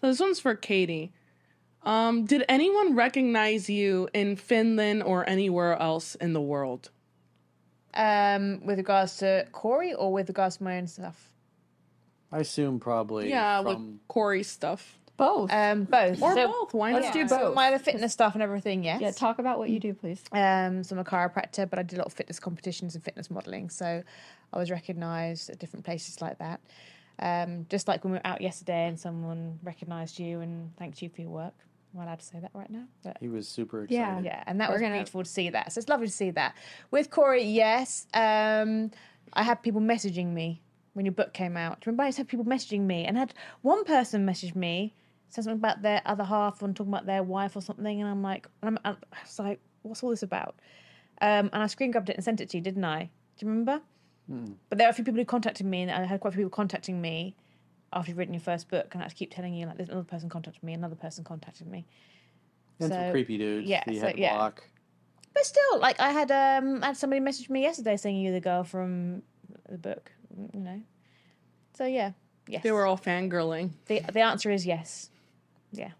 So this one's for Katie. Um, did anyone recognize you in Finland or anywhere else in the world? Um, with regards to Corey or with regards to my own stuff? I assume probably. Yeah, from, with Corey stuff. Both. Um, both. Or So- both. Why not? let's not? do So both. my other fitness stuff and everything, yes. yeah, talk about what you do, please. Um, so I'm a chiropractor, but I did a lot of fitness competitions and fitness modelling. So I was recognised at different places like that. Um, just like when we were out yesterday and someone recognised you and thanked you for your work. I'm I allowed to say that right now? But He was super excited. Yeah. yeah, and that We're was gonna- beautiful to see that. So it's lovely to see that. With Corey, yes. Um, I had people messaging me when your book came out. Do you remember I used to people messaging me and I had one person message me, said something about their other half and talking about their wife or something, and I'm like, and I'm, I was like, what's all this about? Um, and I screen grabbed it and sent it to you, didn't I? Do you remember? But there are a few people who contacted me, and I had quite a few people contacting me after you've written your first book, and I had to keep telling you like, there's another person contacted me, another person contacted me. And So, some creepy dudes. yeah, that you so, had to yeah. block. But still, like I had um I had somebody message me yesterday saying you're the girl from the book, you know. So yeah, yes. They were all fangirling. the the answer is yes. Yeah.